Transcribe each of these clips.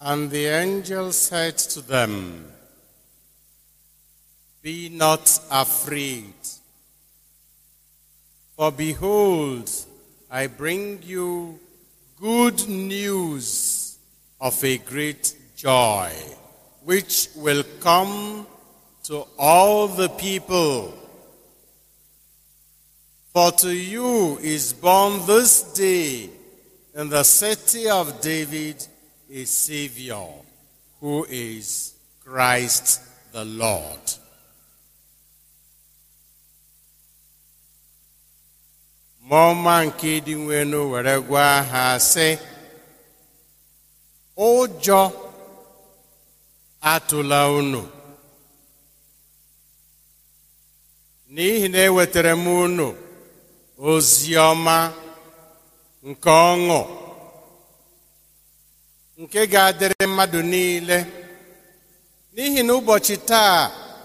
And the angel said to them, Be not afraid, for behold, I bring you good news of a great joy, which will come to all the people. For to you is born this day in the city of David a Savior, who is Christ the Lord. Mọma nke dị nwenu were gwa ha sị, ụjọ atụla unu n'ihi na ewetara m unu ozi ọma nke ọṅụ nke ga-adịrị mmadụ niile. N'ihi na ụbọchị taa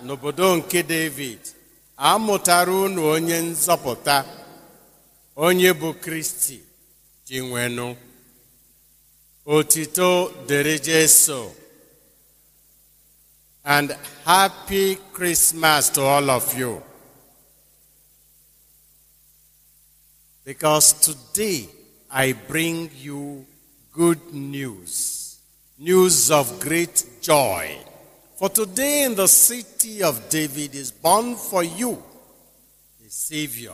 n'obodo nke David amụtara unu onye nzọpụta onye bụ Kristi ji nwenụ. Otito dịrị Jesu. And happy Christmas to all of you. Because today I bring you good news, news of great joy. For today in the city of David is born for you a Savior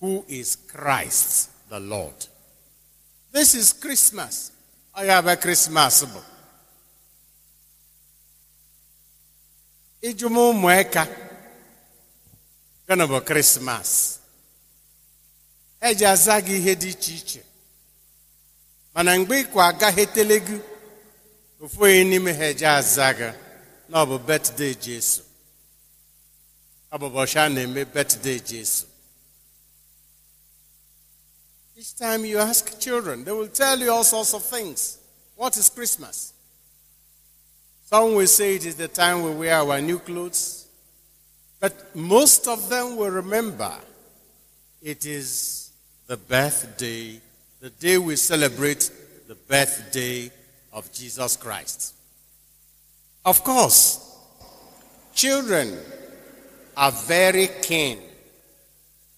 who is Christ the Lord. This is Christmas. I have a Christmas. book. Ijum ụmụaka gana bụ Krismas eji aza gị ihe dị iche iche mana mgbe ịkwa agaghị etele gị ofu onye n'ime ha eji aza gị na ọ bụ birthday Jesu ọ bụ ụbọchị a na-eme birthday Jesu Each time you ask children, they will tell you all sorts of things. What is Christmas? Some will say it is the time we wear our new clothes. But most of them will remember it is the birthday, the day we celebrate the birthday of Jesus Christ. Of course, children are very keen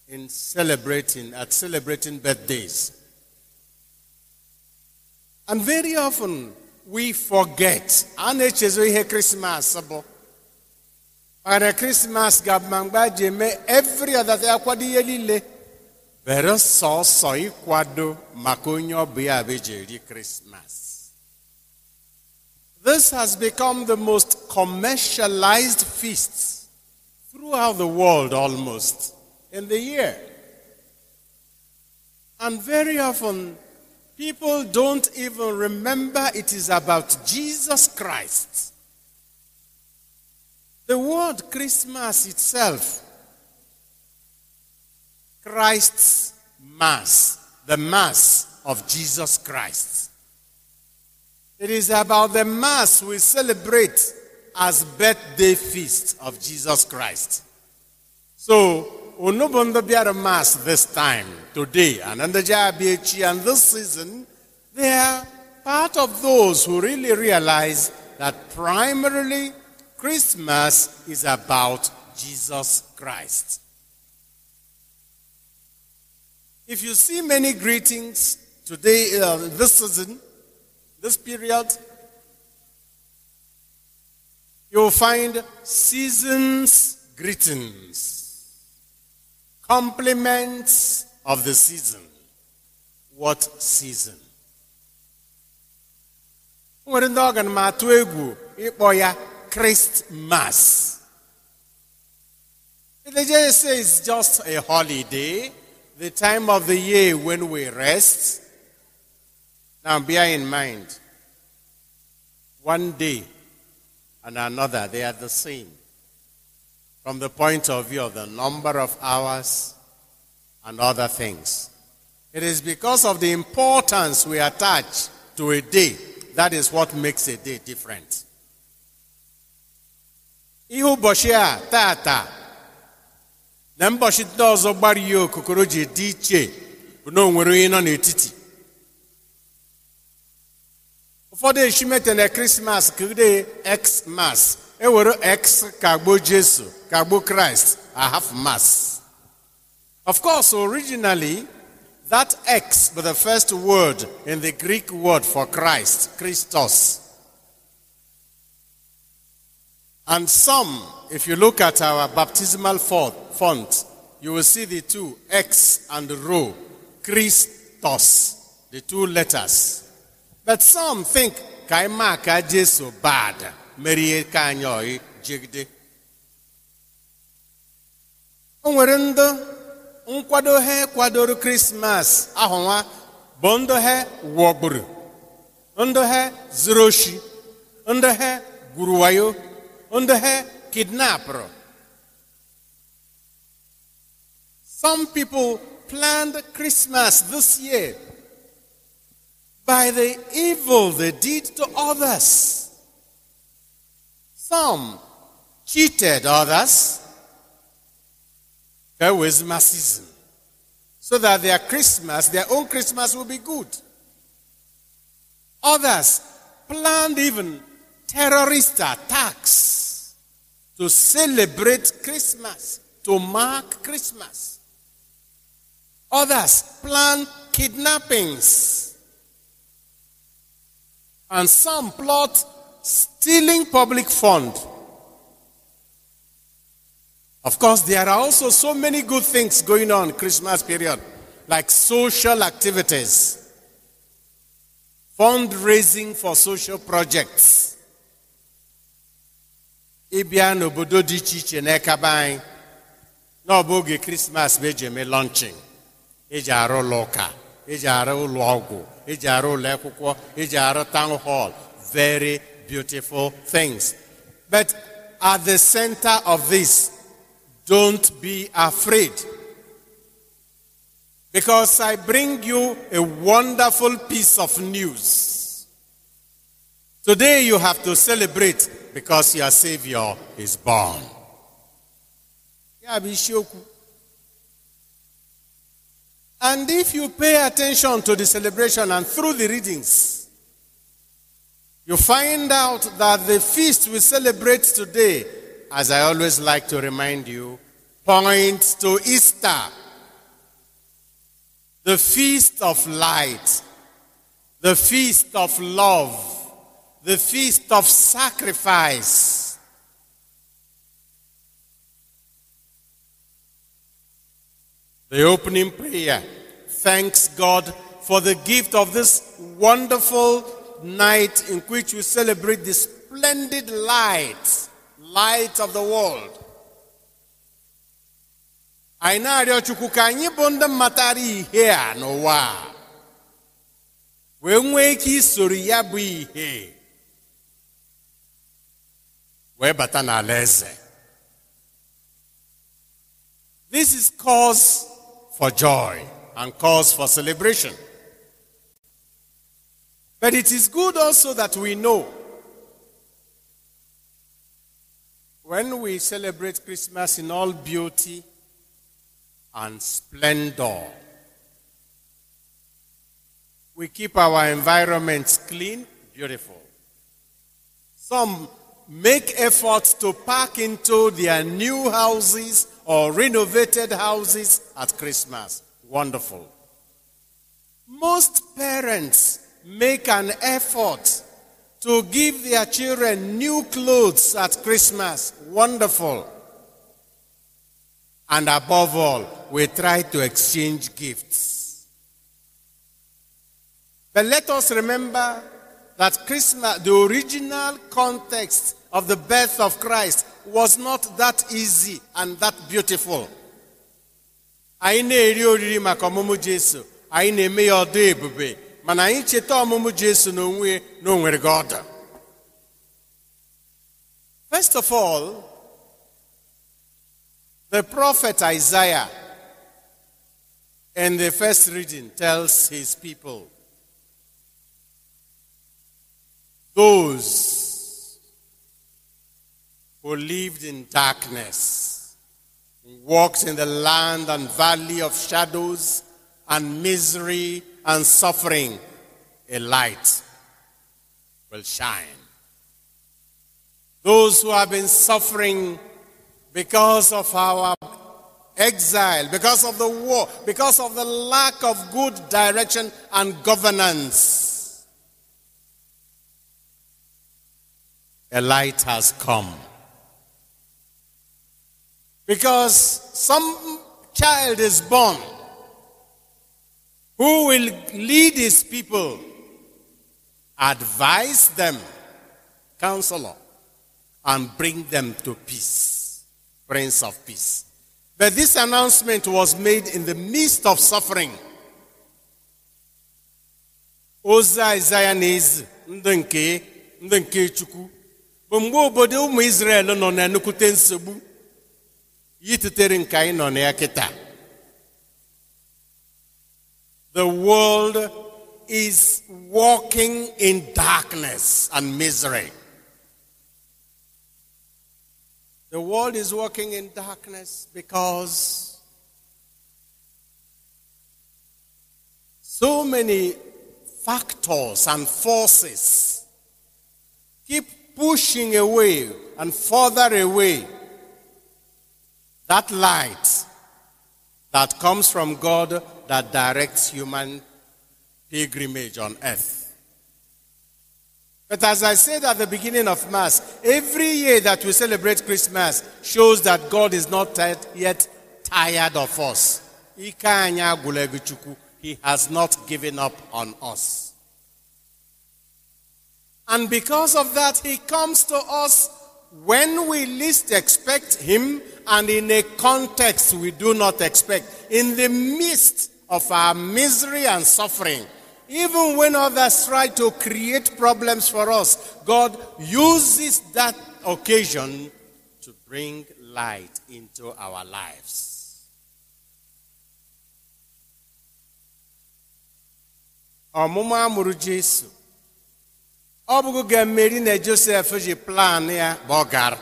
in celebrating, at celebrating birthdays. And very often we forget. Christmas Christmas every other day Bere sọsọ ịkwado maka onye ọ Christmas. This has become the most commercialized feast throughout the world almost in the year. And very often, people don't even remember it is about Jesus Christ. The word Christmas itself, Christ's Mass, the Mass of Jesus Christ. It is about the Mass we celebrate as birthday feast of Jesus Christ. So, Biara Mass this time, today, and under Jabiachi, and this season, they are part of those who really realize that primarily Christmas is about Jesus Christ. If you see many greetings today, uh, this season, this period, you'll find seasons greetings compliments of the season. What season? atụ egwu ịkpọ ya Christmas. They just say it's just a holiday, the time of the year when we rest. Now bear in mind, one day and another, they are the same from the point of view of the number of hours and other things. It is because of the importance we attach to a day that is what makes a day different. Ihe ụbọchị tata na mbọchị ndị ọzọ gbara ya okokoro ji dị iche bụ na o nwere onye nọ n'etiti. Ụfọdụ eshimete na krismas kede xmas. Ewere x kagbo jesu kagbo christ a half mass. Of course originally that x was the first word in the greek word for christ christos and some if you look at our baptismal font you will see the two x and rho christos the two letters. But some think ka anyị Jesu bad merie ka anyị ọyị jigide o nwere ndị nkwado ha kwadoro krismas ahụ nwa bụ ndị ha wọgburu ndị ha zuru ndị ha kidnapụrụ some people planned christmas this year by the evil they did to others. Some cheated others. There was season. So that their Christmas, their own Christmas will be good. Others planned even terrorist attacks to celebrate Christmas, to mark Christmas. Others plan kidnappings and some plot stealing public fund. Of course, there are also so many good things going on Christmas period, like social activities, fundraising for social projects. Ịbịa n'obodo dị iche iche n'ekaba anyị n'ọbụ oge krismas bụ eji eme lọnchin eji arụ ụlọ ụka eji arụ ụlọ ọgwụ eji arụ ụlọ akwụkwọ eji arụ town hall very beautiful things. But at the center of this don't be afraid. Because i bring you a wonderful piece of news. Today you have to celebrate because your savior is born. And if you pay attention to the celebration and through the readings, you find out that the feast we celebrate today, as I always like to remind you, points to Easter, the feast of light, the feast of love, the feast of sacrifice. The opening prayer thanks God for the gift of this wonderful night in which we celebrate the splendid light, light of the world. anyị na-arịọ chukwu ka anyị bụ ndị matara ihe ya wee bata n'ala this is cause for joy and cause for celebration. But it is good also that we know when we celebrate Christmas in all beauty and splendor, we keep our environments clean, beautiful. Some make efforts to pack into their new houses or renovated houses at Christmas. Wonderful. Most parents make an effort to give their children new clothes at Christmas. Wonderful. And above all, we try to exchange gifts. But let us remember that Christmas, the original context of the birth of Christ, was not that easy and that beautiful. anyị na-eri oriri maka ọmụmụ Jesu. Anyị na-eme ya ọdụ ebube. Mana anyị cheta ọmụmụ Jesu n'onwe na o nwere gị ọdụ. First of all, the prophet Isaiah in the first reading tells his people, those who lived in darkness, walked in the land and valley of shadows and misery and suffering, a light will shine. Those who have been suffering because of our exile, because of the war, because of the lack of good direction and governance. A light has come. Because some child is born who will lead his people, advise them, counselor, and bring them to peace. Prince of Peace. But this announcement was made in the midst of suffering. Aịzaya na-ezi ndị nke ndị mgbe obodo ụmụ nọ na nsogbu nke anyị nọ na ya kịta. The world is walking in darkness and misery. The world is walking in darkness because so many factors and forces keep pushing away and further away that light that comes from God that directs human pilgrimage on earth. But as I said at the beginning of Mass, every year that we celebrate Christmas shows that God is not yet tired of us. He has not given up on us. And because of that, He comes to us when we least expect Him and in a context we do not expect, in the midst of our misery and suffering. Even when others try to create problems for us, God uses that occasion to bring light into our lives. ọmụmụ amụrụ Jesu ọ bụghị ga-emeri na Josef ji plan ya bụ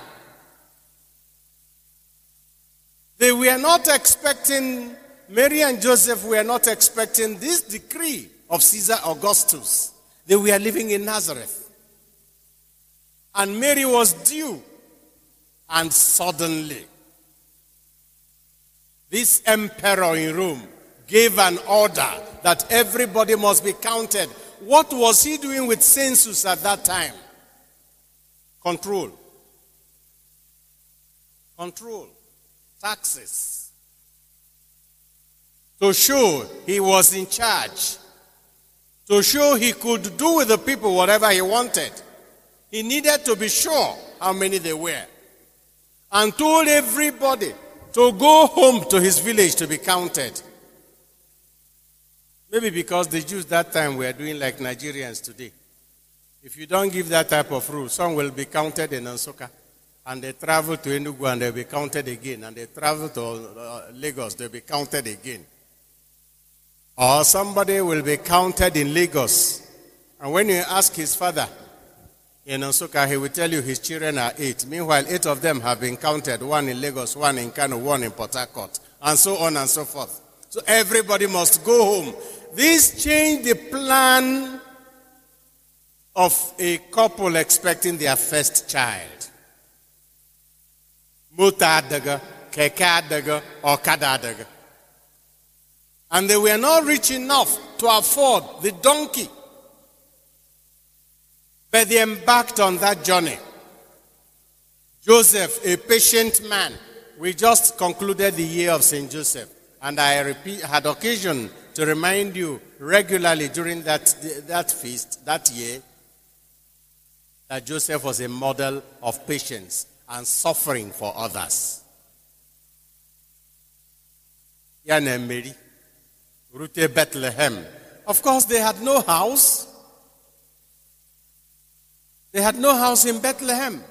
They were not expecting, Mary and Joseph were not expecting this decree of Caesar Augustus. They were living in Nazareth. And Mary was due. And suddenly, this emperor in Rome gave an order that everybody must be counted. What was he doing with census at that time? Control. Control taxes to show he was in charge, to show he could do with the people whatever he wanted. He needed to be sure how many they were and told everybody to go home to his village to be counted. Maybe because the Jews that time were doing like Nigerians today. If you don't give that type of rule, some will be counted in Nsukka and they travel to Enugu and they'll be counted again, and they travel to uh, Lagos, they'll be counted again. Or somebody will be counted in Lagos, and when you ask his father in Nsukka, he will tell you his children are eight. Meanwhile, eight of them have been counted one in Lagos, one in Kano, one in Port Harcourt, and so on and so forth. So everybody must go home. This changed the plan of a couple expecting their first child. Moto adịghị ọkada adịghị and they were not rich enough to afford the donkey. But they embarked on that journey. Joseph a patient man we just concluded the year of st joseph. And i repeat, had occasion to remind you regularly during that, that feast that year that joseph was a model of patience and suffering for others. Yana Mary, Rute Bethlehem. Of course, they had no house. They had no house in Bethlehem.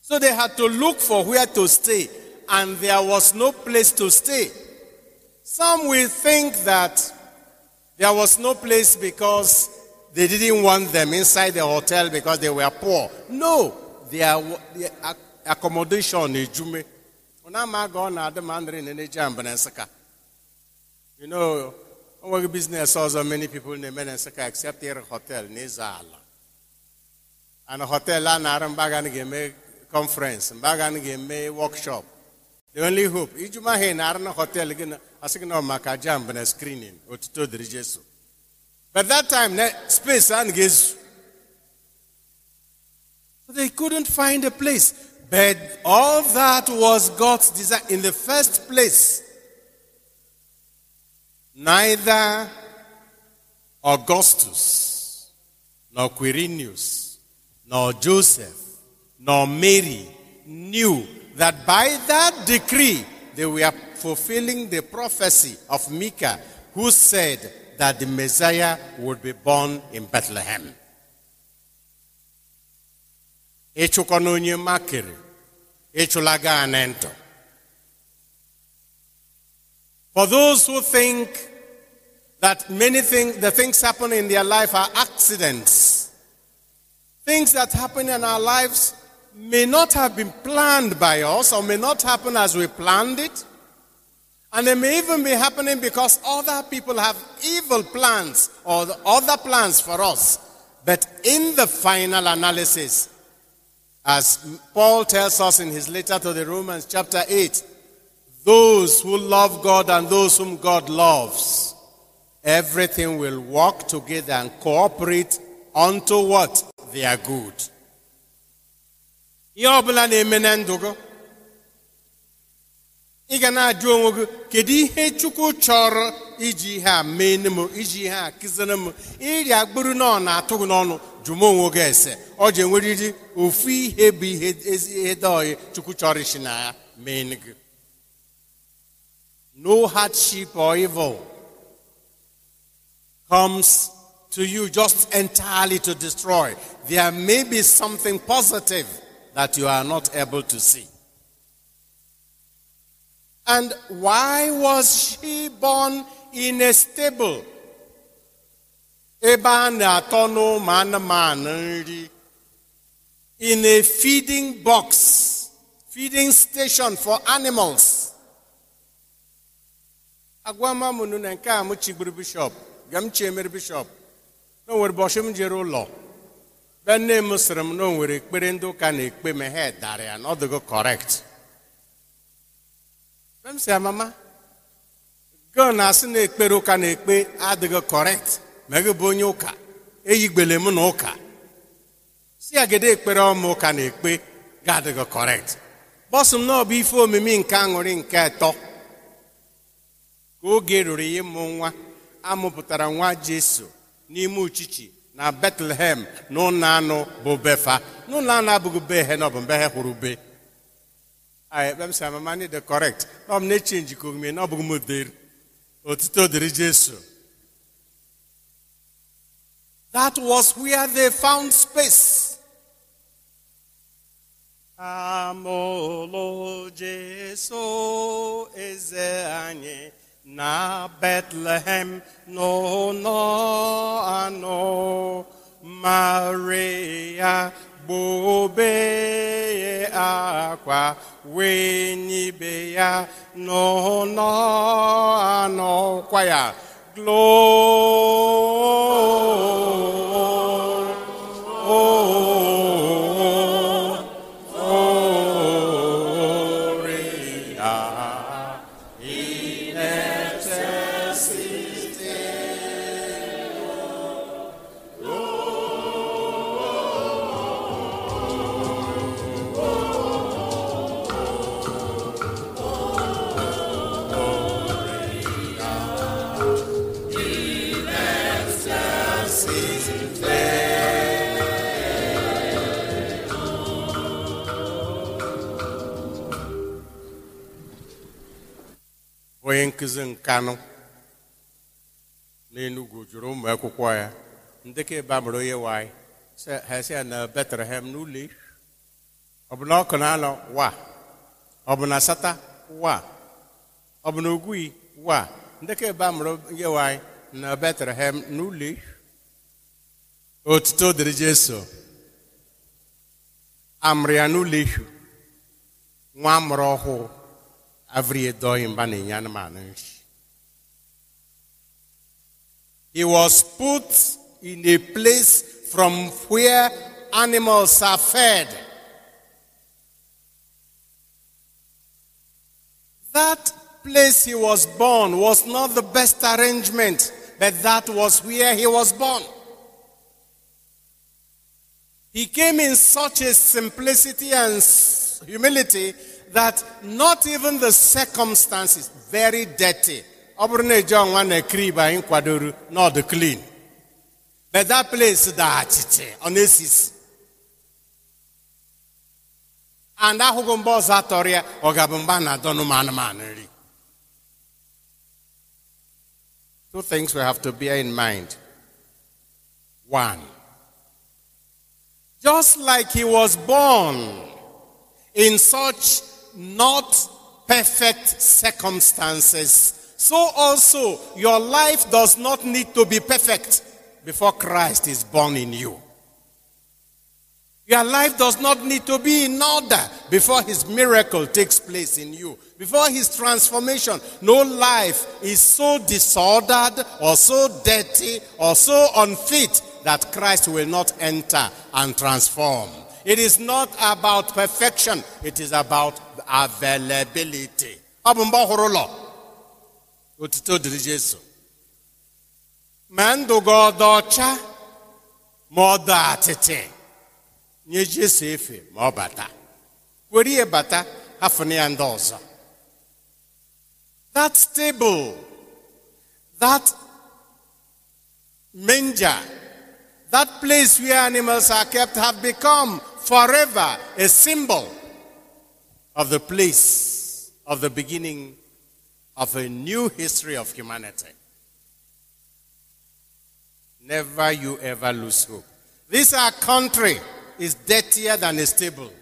So they had to look for where to stay, and there was no place to stay. Some will think that there was no place because they didn't want them inside the hotel because they were poor. No, their, their accommodation na nsịka you know our business also many people na nsịka except ịrụ hotel na ịzụ ala and hotel a na-arụ mgbe aga ga-eme conference ga-eme workshop the only hope ijuma na-arụ na hotel gị na asị gị na ọ maka jam bụ na screening otuto dịrị jesu but that time na space a ga-ezu So they couldn't find a place. But all that was God's desire in the first place. Neither Augustus, nor Quirinius, nor Joseph, nor Mary knew that by that decree they were fulfilling the prophecy of Micah, who said that the Messiah would be born in Bethlehem. for those who think that many things the things happening in their life are accidents things that happen in our lives may not have been planned by us or may not happen as we planned it and they may even be happening because other people have evil plans or other plans for us but in the final analysis as Paul tells us in his letter to the Romans, chapter 8, those who love God and those whom God loves, everything will work together and cooperate unto what? They are good. Ihe na-eme na ndụ gị ị ga na-ajụ onwe gị kedu ihe chukwu chọrọ iji ihe a mee m iji ihe a m? Iri agbụrụ na ọ na-atụ gị n'ọnụ jụm onwe gị ese. Ọ ji enwerịrị ofu ihe bụ ihe dọọyị chukwu chọrọ isi na ya mee gị. No hardship or evil comes to you just entirely to destroy. There may be something positive that you are not able to see and why was she born in a stable? Ebe a in a feeding box, feeding station for animals. Agwa m amụnụ bishọp, ga bishọp. Na o nwere bọchị m jere ụlọ. Be nne m sịrị m na o nwere ekpere ndị ụka na-ekpe ma ha dara ya na ọ dịgo correct. m sị ya mama gị na-asị na ekpere ụka na ekpe adịghị correct ma bụ onye ụka eyigbele m na ụka si ya gede ekpere ọma ụka na ekpe ga-adịghị correct. Bọsụ m na ọ bụ ife omimi nke aṅụrị nke atọ. Ka oge ruru ya ịmụ nwa amụpụtara nwa jesu n'ime uchichi. Na betlehem na ụlọ anụ bụ befa n'ụlọ anụ abụghị be he na ọ bụ mbe he hụrụ be I am saying, Mama, the correct. No, I'm not changing me. No, I'm going Otito diri Jesu. That was where they found space. Amolo Jesu eze anyị na Bethlehem no no ano Maria gbobe akwa wee nyibe ya n'ụlọ anọkwa ya Gloria nkụzi nkanụ n'enugwu jụrụ ụmụ akwụkwọ ya ndị ka ebe amụrụ onye nwanyị ha ya na betlehem n'ụlọ ọ bụ na ọkụ na-anọ wa. Ọ bụ na sata wa. Ọ bụ na ogwui wa. Ndị ka ebe amụrụ onye nwanyị na betlehem n'ụlọ otuto dịrị jesu. Amụrụ ya n'ụlọ ihu nwa amụrụ ọhụụ. Avrie doi mba na-enye anụmanụ nri he was put in a place from where animals are fed. That place he was born was not the best arrangement, but that was where he was born. He came in such a simplicity and humility that not even the circumstances, very dirty. ọ bụrụ na eji krib anyị kwadoro n'ọdụ clean. But that place dị achịchị ọ na-esisi and ahụghị mgbe ọzọ atọrọ ya two things we have to bear in mind. One just like he was born in such not perfect circumstances so also your life does not need to be perfect before Christ is born in you. Your life does not need to be in order before his miracle takes place in you. Before his transformation, no life is so disordered or so dirty or so unfit that Christ will not enter and transform. It is not about perfection, it is about availability. Otito dịrị Jesu. Ma ndụ gị ọ dị ọcha ma ọ dị atịtị nye Jesu efe ma bata. Were ihe bata ya ndị ọzọ. That stable, that manger, that place where animals are kept have become forever a symbol of the place of the beginning of a new history of humanity. Never you ever lose hope. This our country is dirtier than a stable.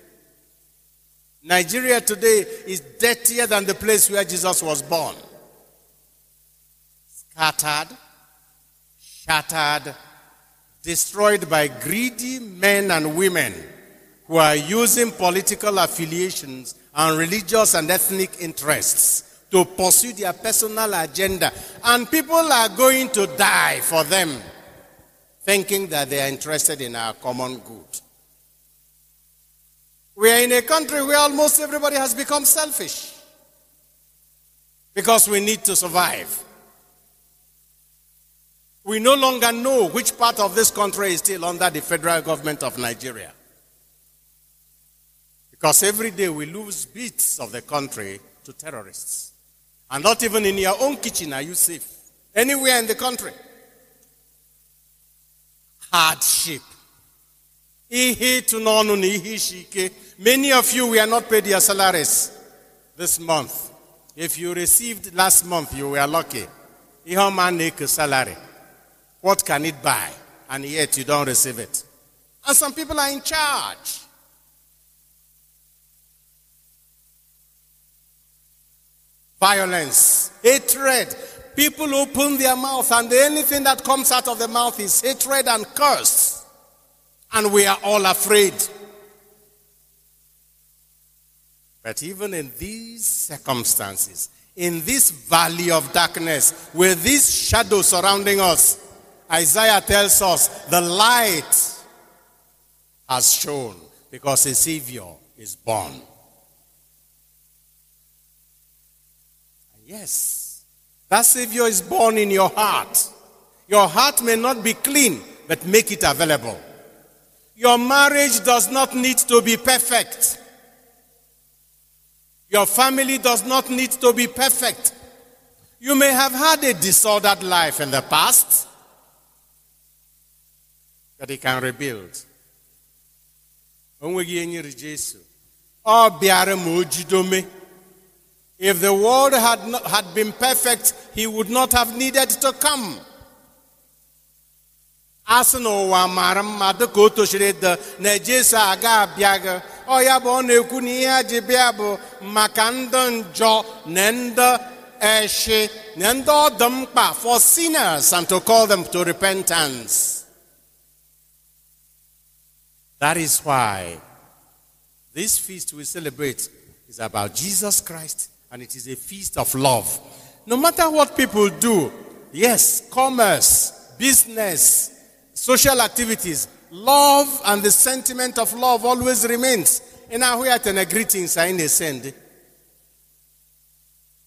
Nigeria today is dirtier than the place where Jesus was born. Scattered, shattered, destroyed by greedy men and women who are using political affiliations and religious and ethnic interests to pursue their personal agenda. And people are going to die for them, thinking that they are interested in our common good. We are in a country where almost everybody has become selfish because we need to survive. We no longer know which part of this country is still under the federal government of Nigeria. Because every day we lose bits of the country to terrorists. And not even in your own kitchen are you safe. Anywhere in the country. Hardship. Many of you we are not paid your salaries this month. If you received last month, you were lucky. salary. What can it buy? And yet you don't receive it. And some people are in charge. Violence, hatred. People open their mouth, and anything that comes out of the mouth is hatred and curse. And we are all afraid. But even in these circumstances, in this valley of darkness, with this shadow surrounding us, Isaiah tells us the light has shone because a Savior is born. Yes, that Savior is born in your heart. Your heart may not be clean, but make it available. Your marriage does not need to be perfect. Your family does not need to be perfect. You may have had a disordered life in the past, but he can rebuild. onweghị ihe nyere Jesu ọ bịara ma o if the world had, not, had been perfect he would not have needed to come. A sị na ụwa mara mma dịka o tochiri dị na Jesu aga abịaghị ọ ya bụ ọ na-ekwu na ihe a ji bịa bụ maka ndị njọ na ndị eshi na ndị ọ dị mkpa for sinners and to call them to repentance. That is why this feast we celebrate is about Jesus Christ and it is a feast of love. No matter what people do, yes, commerce, business, social activities, love and the sentiment of love always remains. In our way at a greetings I send.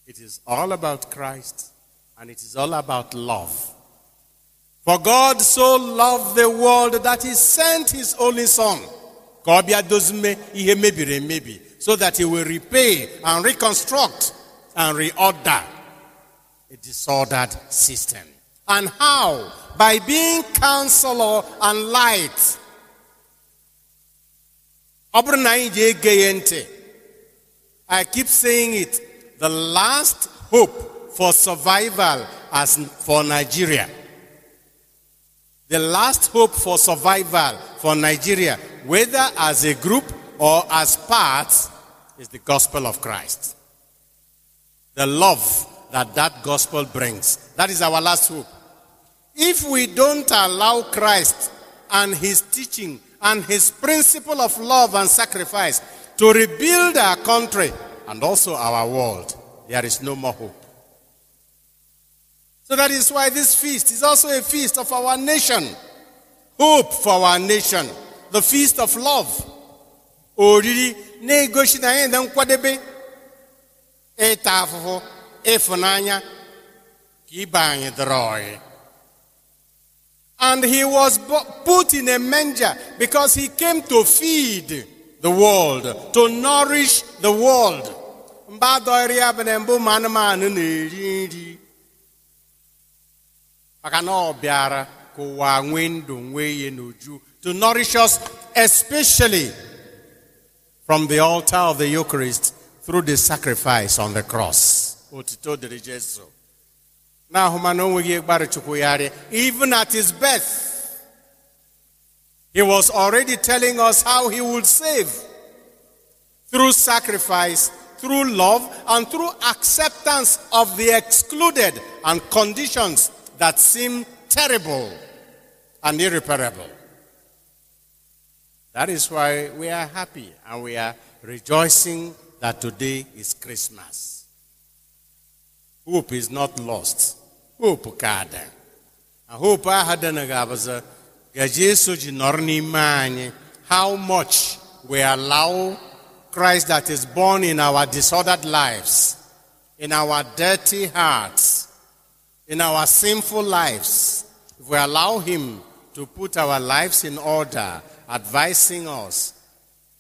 It is all about Christ and it is all about love. For God so loved the world that he sent his only son. Ka ọ bịa dozie ihe mebiri so that he will repay and reconstruct and reorder a disordered system. And how? By being counselor and light. I keep saying it, the last hope for survival as for Nigeria. The last hope for survival for Nigeria, whether as a group or as parts, is the gospel of Christ. The love that that gospel brings. That is our last hope. If we don't allow Christ and his teaching and his principle of love and sacrifice to rebuild our country and also our world, there is no more hope. So that is why this feast is also a feast of our nation. Hope for our nation. The feast of love. Oriri na-egosi na anyị na nkwadebe ịta afụfụ ịfụnanya ka ibe anyị ọyị. And he was put in a manger because he came to feed the world, to nourish the world. Mgbe adọrị ya bụ na mbụ ụmụ anụmanụ na-eri nri maka na ọ bịara ka ụwa nwee ndụ nwee ihe n'uju to nourish us especially from the altar of the Eucharist through the sacrifice on the cross. Arịa. Even at his birth, he was already telling us how he would save through sacrifice, through love, and through acceptance of the excluded and conditions that seem terrible and irreparable. That is why we are happy and we are rejoicing that today is Christmas. Hope is not lost. Hope kada. Hope ahadana gabaza how much we allow Christ that is born in our disordered lives, in our dirty hearts, in our sinful lives, if we allow Him to put our lives in order, advising us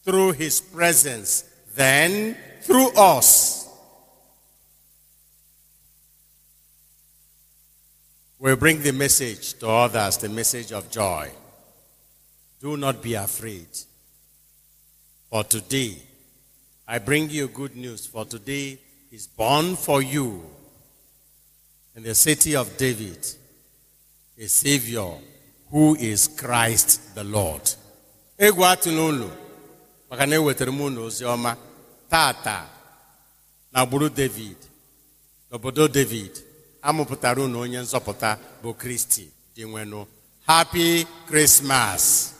through His presence, then through us, we bring the message to others, the message of joy. Do not be afraid. For today, I bring you good news. For today is born for you in the city of David a Savior who is Christ the Lord. Egwu atụla unu maka na ewetara m unu ozi ọma tata na gburu David n'obodo David amụpụtara unu onye nzọpụta bụ Kristi dị nwenụ Happy Christmas!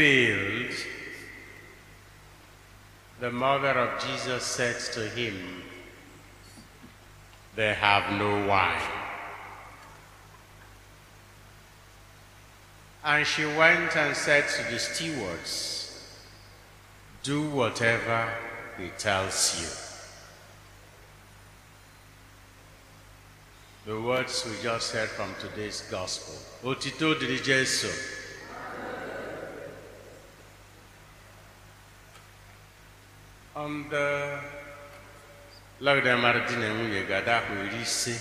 Failed, the mother of Jesus says to him, They have no wine. And she went and said to the stewards, Do whatever he tells you. The words we just heard from today's gospel. Otito Ndị lagdamara di na nwunye ga-ada ahụ iri ise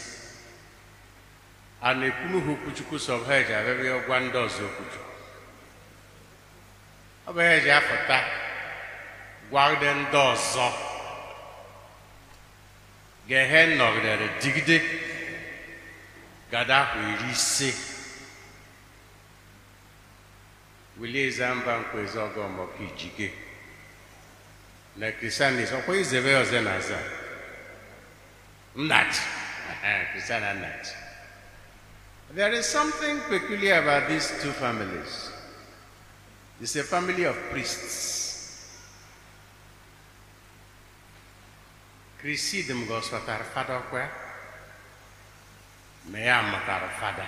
a na-ekwunu ha okwuchukwu sọ abịabịa gwa ndị ọzọ okwuchukwu ọ apụta gwagide ndị ọzọ ga-ehe nọgidere digide gada ahụ iri ise wilie eze mba ọgọmọka ijige na Christianity ọkwa izebe ọzọ na aza Nnachi Christian Nnachi there is something peculiar about these two families. It's a family of priests. Chrisidem gosọtara fada ọkwa ma ya mụtara fada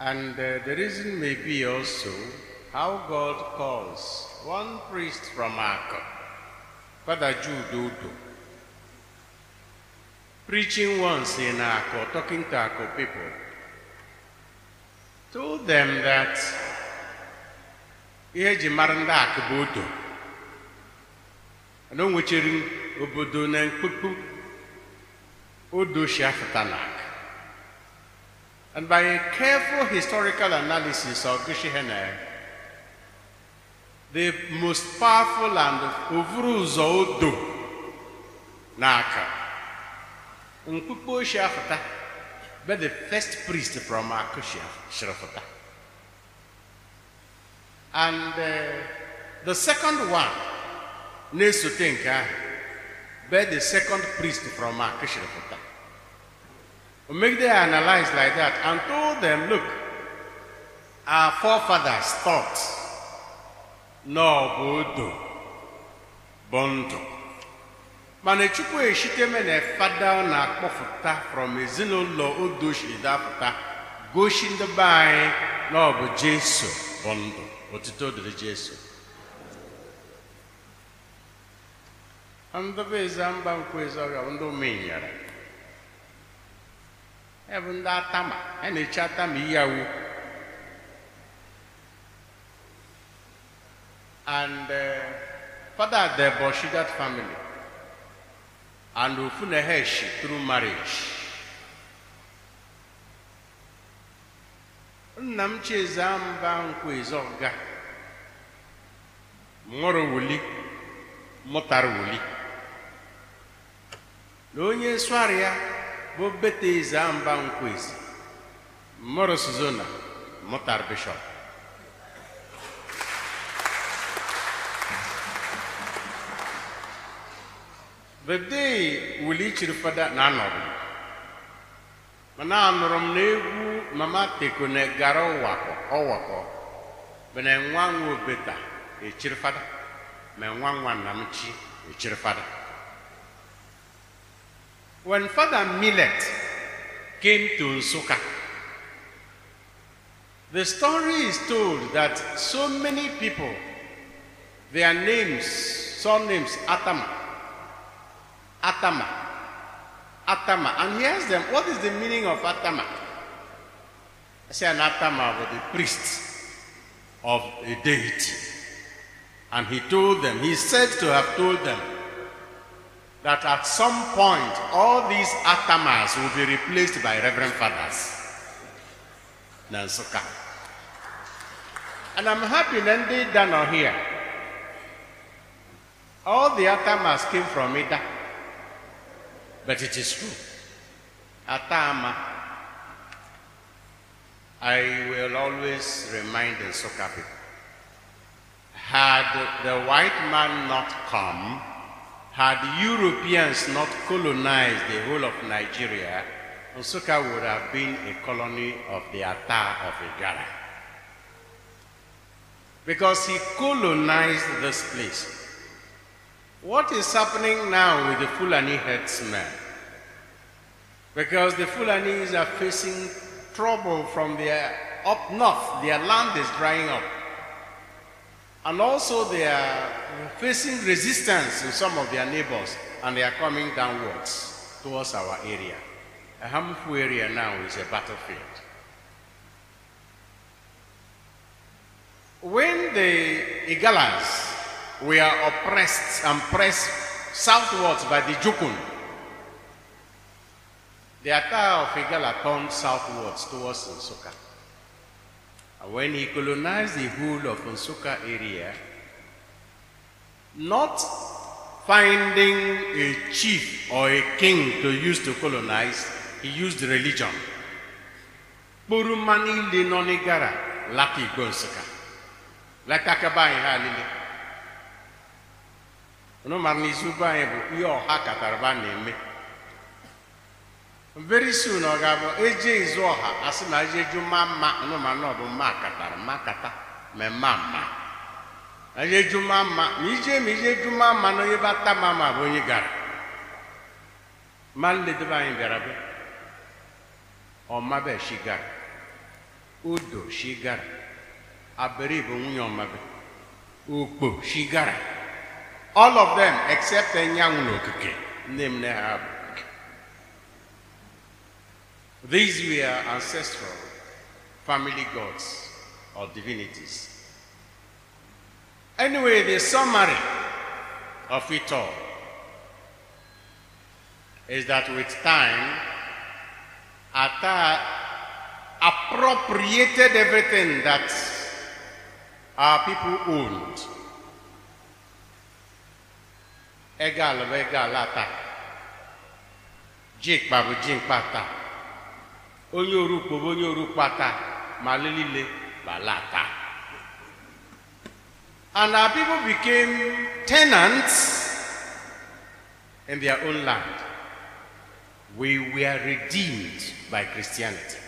And uh, the reason may be also how God calls one priest from Akko, Father Jude Udo, preaching once in Akko, talking to Akko people, told them that ihe eji mara Akko bụ Udo, na o nwechiri obodo na n'Akko. And by a careful historical analysis of Gishihene, the most powerful and ovuru odo n'aka nkpukpu Shiafata be the first priest from Akushia Shirafata. And uh, the second one, Nesote nke ahụ, be the second priest from Akushirafata. make them analyze like that and told them, look, our forefathers thought, no, Bodo, Bondo. mana chukwu eshiteme na fada ọ na-akpọfụta from ezinụlọ odo shiri dapụta gosi ndị be anyị na ọ bụ jesu bụ ndụ otuto dịrị jesu. Ndị bụ eze mba nkwezi ọrịa bụ ndị omenyere ebe ndị atama a na-echi atama iyawu and uh, father deboshi that family. And ofuneheshi through marriage. Nna m cheze mba nkwa ezeọga nwụrụ wuli mụtara wuli. Na onye swara ya bụ bete eze mba nkwezi mụrụ suzona mụtara bishọp. The day wuli chiri fada na anọrụ mana anụrụ m na egwu mama teko na gara ọwakọ ọwakọ bụ nwa nwa obeta echiri fada ma nwa nwa nna m fada when Father Millet came to Nsukka, the story is told that so many people, their names, surnames, Atama, Atama, Atama, and he asked them, what is the meaning of Atama? I say an Atama was the priest of a deity. And he told them, he said to have told them, that at some point all these atamas will be replaced by reverend fathers. Nansuka. And I'm happy done are here. All the atamas came from Idah. But it is true. Atama. I will always remind the Soka people. Had the white man not come, had Europeans not colonized the whole of Nigeria, Nsukka would have been a colony of the Ata of Igala. Because he colonized this place. What is happening now with the Fulani herdsmen? Because the Fulanis are facing trouble from their up north, their land is drying up. And also they are facing resistance in some of their neighbors and they are coming downwards towards our area. A harmful area now is a battlefield. When the Igalas were oppressed and pressed southwards by the Jukun, the Ata of Igala turned southwards towards Nsukka. And when he colonized the whole of Nsukka area, not finding a chief or a king to use to colonize, he used religion. Burumani Lenonigara Laki Nsukka. letakebe anyị ha alili unu mara na izu anyị bụ ihe ọha kataraba na-eme. Very soon ọ ga-abụ eje izu ọha asị na eje ju mma mma unu ma na ọ bụ mma katara mma kata ma mma mma. Eje ju mma mma ma ije ma ije ju mma mma na onye bata mma mma bụ onye gara. Ma nledebe anyị bịara be ọmabe shi gara udo shi gara abịrị bụ nwunye ọmabe okpo shi gara. All of them except enyanwụ na okike nne m na these were ancestral family gods or divinities. Anyway the summary of it all is that with time Ata appropriated everything that our people owned. Egal bụ egal ata. Jikpa bụ jikpa taa. Onye orukpo bụ onye orukpa taa. Ma ala taa. And our people became tenants in their own land. We were redeemed by Christianity.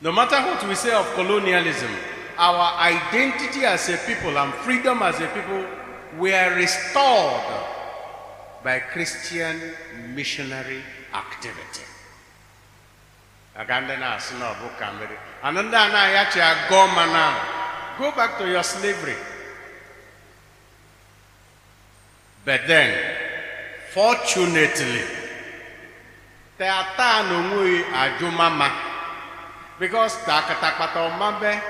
No matter what we say of colonialism, our identity as a people and freedom as a people were restored by Christian missionary activity. Na-asị na-ayachi. Go back to your slavery. But then, fortunately, teata na onweghị ajụ mama because takatakpata ọmabe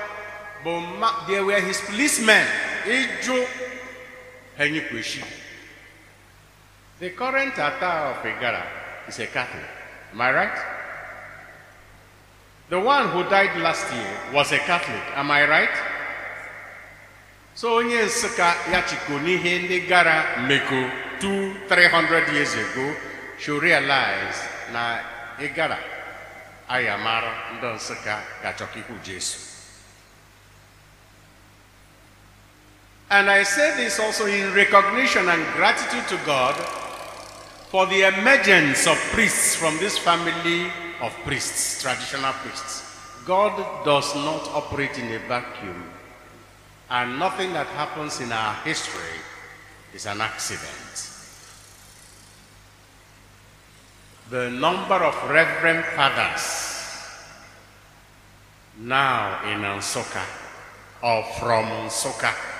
they were his policemen ịjụ henyikweshi the current ata of igara is a catholic. Am i right? The one who died last year was a catholic. Am i right? So onye nsụka ya chiko n'ihe ndị gara meko 2 300 years ago should realize na ịgara anyị mara ndị nsụka ga-achọka ikwu and i say this also in recognition and gratitude to god for the emergence of priests from this family of priests traditional priests god does not operate in a vacuum and nothing that happens in our history is an accident the number of reverend fathers now in Nsukka or from Nsukka.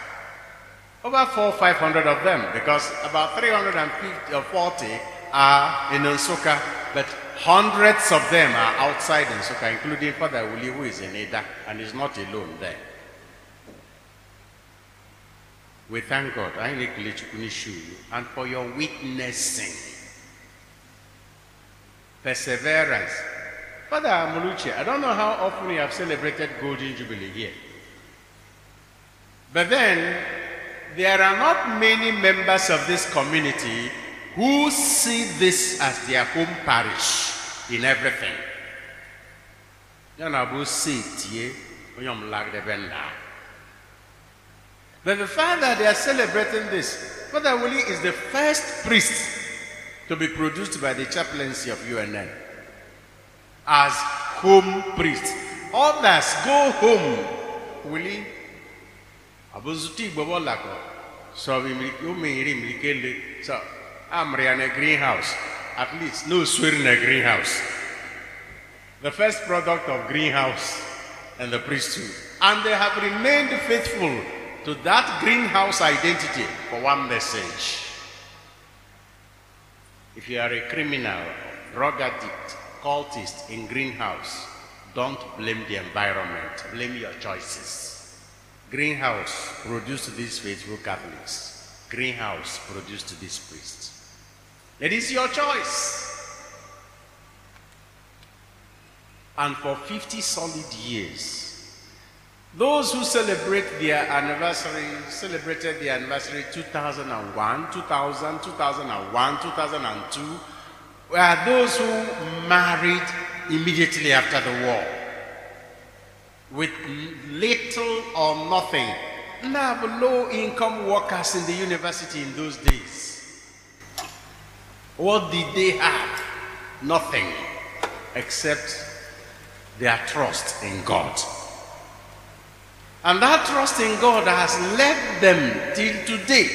Over four, five hundred of them, because about 350 or uh, 40 are in Nsukka, but hundreds of them are outside Nsukka, including Father Willie, who is in Eda and is not alone there. We thank God and for your witnessing perseverance. Father Muluchi, I don't know how often you have celebrated Golden Jubilee here. But then, there are not many members of this community who see this as their home parish in everything. But the fact that they are celebrating this, Father Willie is the first priest to be produced by the chaplaincy of UNN as home priest. Others go home. Will he? Abuzuti Bobolako. So we make So I'm a greenhouse. At least no swearing in a greenhouse. The first product of greenhouse and the priesthood. And they have remained faithful to that greenhouse identity for one message. If you are a criminal, drug addict, cultist in greenhouse, don't blame the environment, blame your choices. Greenhouse produced these faithful Catholics. Greenhouse produced these priests. It is your choice. And for 50 solid years, those who celebrate their anniversary celebrated their anniversary 2001, 2000, 2001, 2002 were those who married immediately after the war. With little or nothing. Now, low income workers in the university in those days. What did they have? Nothing except their trust in God. And that trust in God has led them till today.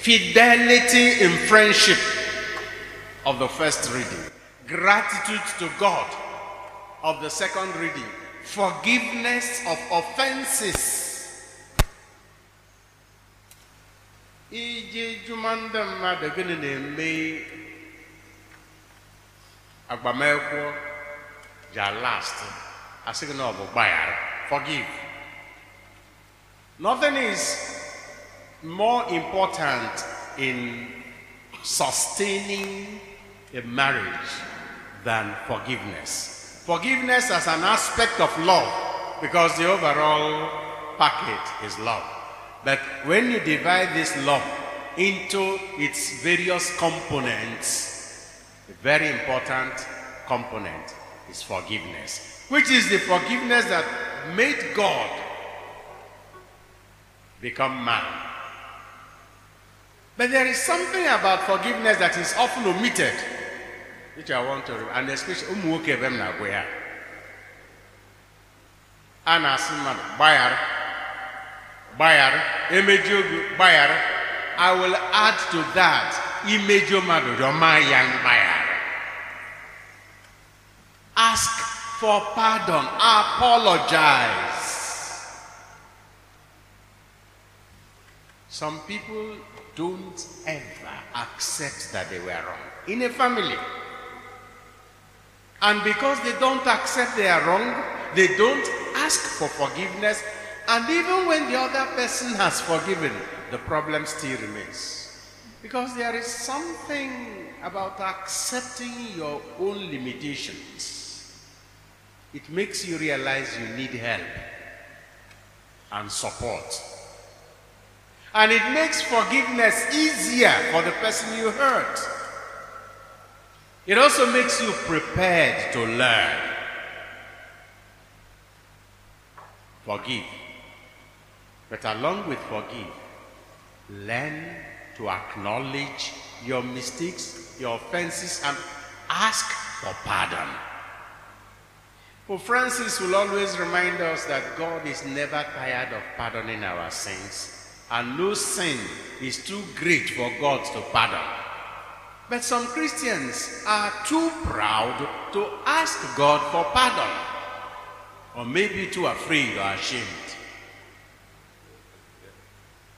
Fidelity in friendship of the first reading, gratitude to God of the second reading, forgiveness of offenses. ije juma ndị mmadụ gịnị na-eme agbamakwụkwọ ja last. Asị gị na ọ bụ gbaghara forgive. Nothing is more important in sustaining a marriage than forgiveness forgiveness as an aspect of love because the overall package is love but when you divide this love into its various components, a very important component is forgiveness, which is the forgiveness that made God become man. But there is something about forgiveness that is often omitted, which I want to, and especially ụmụ nwoke ebe m na-agwa ya. A na-asị mmadụ gbaghara gbaghara emeji i will add to that imeji mmadụ rịọma ya mgbaghara ask for pardon apologize. Some people don't ever accept that they were wrong. In a family and because they don't accept they are wrong they don't ask for forgiveness and even when the other person has forgiven, the problem still remains. Because there is something about accepting your own limitations. It makes you realize you need help and support. And it makes forgiveness easier for the person you hurt. It also makes you prepared to learn. Forgive. But along with forgive, learn to acknowledge your mistakes, your offenses, and ask for pardon. Pope Francis will always remind us that God is never tired of pardoning our sins, and no sin is too great for God to pardon. But some Christians are too proud to ask God for pardon, or maybe too afraid or ashamed.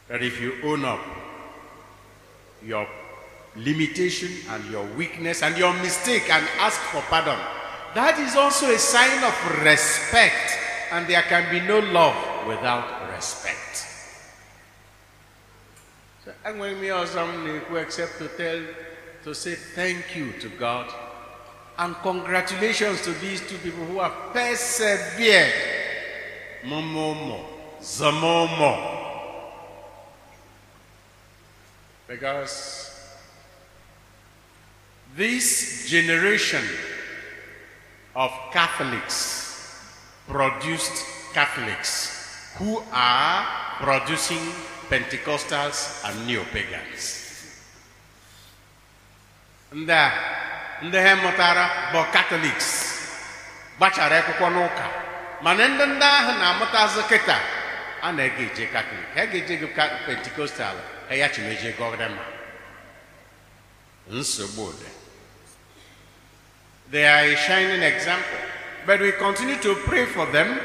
That if you own up your limitation and your weakness and your mistake and ask for pardon, that is also a sign of respect, and there can be no love without respect. So, enwere m ihe ọzọ m na-ekwu except to tell, to say thank you to God and congratulations to these two people who have persevered. Momomo, zamomo. Because this generation of Catholics produced Catholics who are producing Pentecostals and neo-pagans. Ndị a ndị ha mụtara bụ katọliks gbachara akwụkwọ n'ụka. Mana ndị ndị ahụ na-amụtazi kịta a na-ege eje katọlik ha ga-eje gị pentikostal ya chimeje gọdema nsogbu dị. They are a shining example. But we continue to pray for them.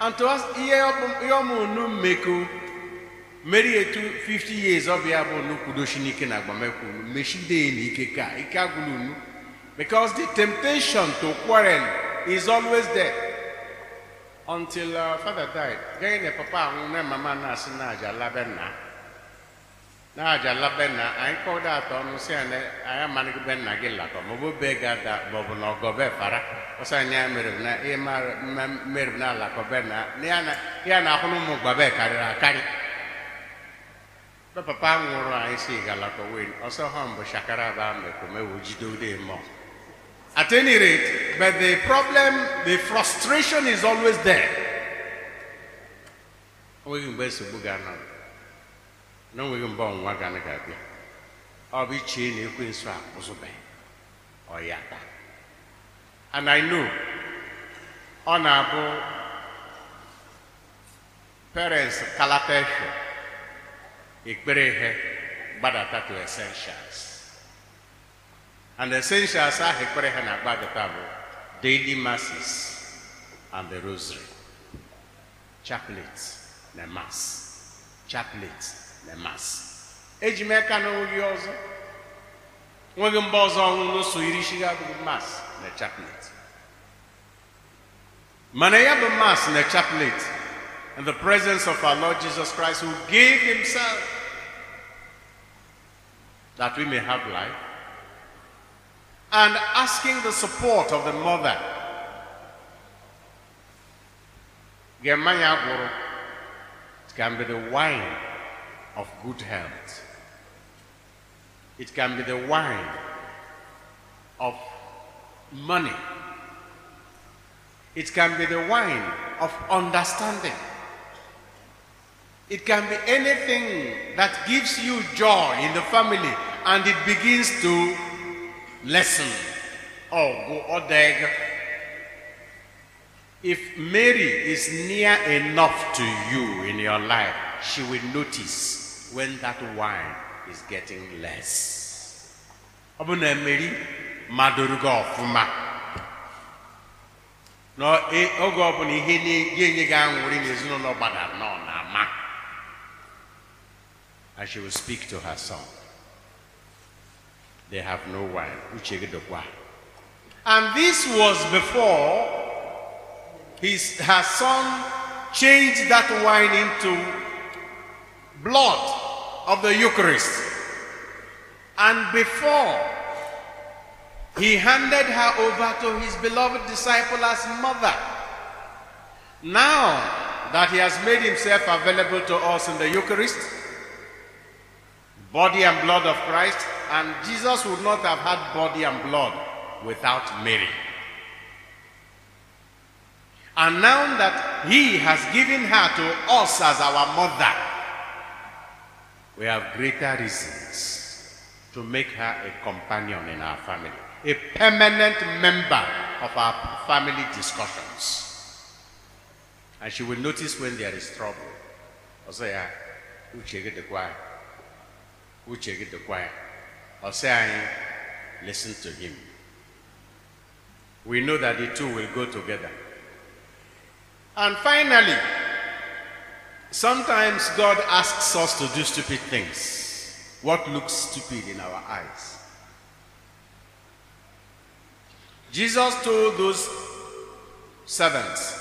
And to us ihe ọmụnụ mmekọ mmeri etu 50 years ọ bụ n'ukwudoshi n'ike na agbamekwu. Unu mechide na ike ka ike agwụla unu. Because the temptation to quarrel is always there. Until uh, father died. Gaghị na papa anwụ na mama na-asị na aja labe nna? Na aja labe anyị kpọdo atọ ọnụ si anyị amaghị be nna gị latọ ma ọ bụ be gada ma ọ bụ na ọgọbe fara. Ọsọ anyị mere na ihe mere na alakọbe na ya na ahụ na ụmụ gbabe karịrị akarị. Bɛ papa ŋụrụ anyị si galakọ wee ọsọ ha mbụ shakara ba mekọ mewu jide ude mọ. At any rate, but the problem, the frustration is always there. Onweghị mgbe nsogbu ga-anọ na o nweghị mgbe ọnwụnwa ga ga-abịa ọ bụ ichie na ekwensu akwụzụbe ọ ya taa and I know ọ na-abụ parents kalata efe ekpere ihe gbadata to essentials. And essentials ahụ ekpere ha na-agbadata bụ daily masses and the rosary. Chaplet na mass. Chaplet na mass. Eji m aka na ọzọ nweghị mba ọzọ ọnwụ n'oso iri shiga bụ mass na chaplet mana ya bụ mass na chaplet in the presence of our Lord Jesus Christ who gave himself that we may have life. And asking the support of the mother. It can be the wine of good health. It can be the wine of money. It can be the wine of understanding it can be anything that gives you joy in the family and it begins to lessen or go odeg. If Mary is near enough to you in your life, she will notice when that wine is getting less. Ọ bụ na Mary madoro gị ọfụma n'oge ọbụla ihe na-enye gị aṅụrị n'ezinụlọ gbadara nọ na-ama and she will speak to her son. They have no wine. And this was before his, her son changed that wine into blood of the Eucharist. And before he handed her over to his beloved disciple as mother. Now that he has made himself available to us in the Eucharist, body and blood of Christ, and Jesus would not have had body and blood without Mary. And now that he has given her to us as our mother, we have greater reasons to make her a companion in our family, a permanent member of our family discussions. And she will notice when there is trouble. Also, yeah, check the choir? Who check the choir? Or say, listen to him. We know that the two will go together. And finally, sometimes God asks us to do stupid things. What looks stupid in our eyes? Jesus told those servants,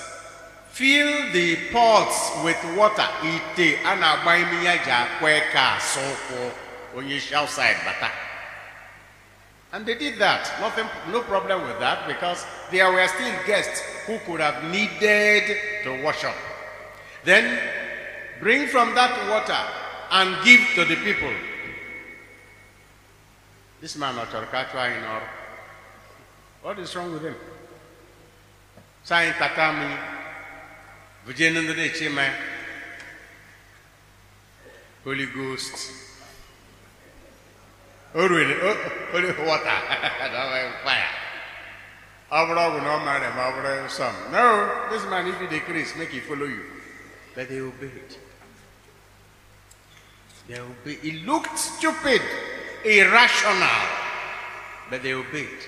fill the pots with water ite a na-agba imi ya ji akwa asụ ụkwụ onye isi outside bata. And they did that. Nothing no problem with that because there were still guests who could have needed to wash up then bring from that water and give to the people. This man ọ chọrọ ka a chụọ anyị n'ọrụ what is wrong with him? Sị anyị tata mmiri Vijay Chima, Holy Ghost. Oh, really? Oh, holy water. fire. Abraham no man, Abraham son. No, this man, if you decrease, make it follow you. But they obeyed. They obeyed. It looked stupid, irrational, but they obeyed.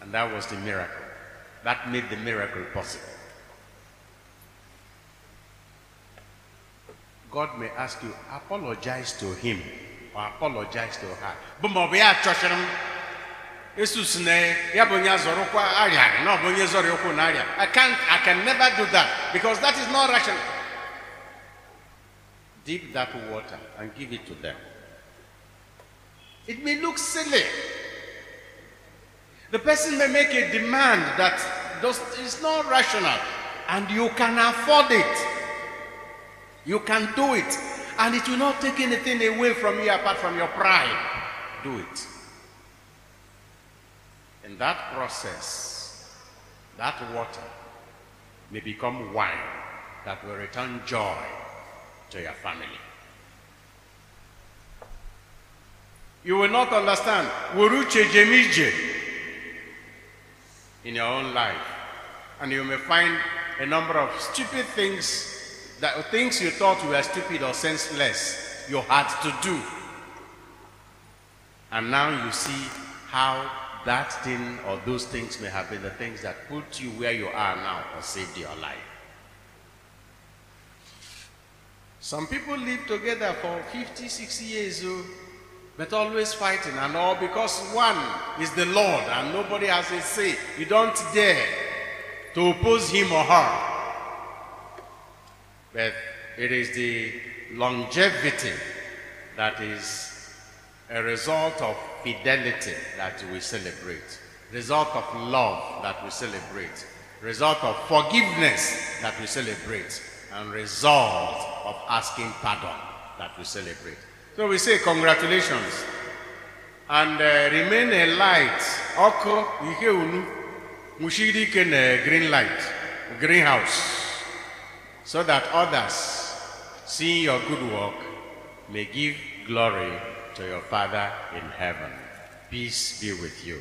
And that was the miracle. That made the miracle possible. God may ask you, apologize to him or apologize to her. But maọbụ ya chọchiri m esus na ya bụ onye ọ bụ arịa. I can't, I can never do that because that is not rational. Dip that water and give it to them. It may look silly. The person may make a demand that does, is not rational and you can afford it. You can do it. And it will not take anything away from you apart from your pride. Do it. In that process, that water may become wine that will return joy to your family. You will not understand. In your own life. And you may find a number of stupid things that things you thought were stupid or senseless, you had to do. And now you see how that thing or those things may have been the things that put you where you are now or saved your life. Some people live together for 50, 60 years, oh, but always fighting and all because one is the Lord and nobody has a say. You don't dare to oppose him or her. But it is the longevity that is a result of fidelity that we celebrate, result of love that we celebrate, result of forgiveness that we celebrate, and result of asking pardon that we celebrate. So we say congratulations and uh, remain a light. Oko ihe unu mushiri green light, greenhouse so that others, seeing your good work, may give glory to your Father in heaven. Peace be with you.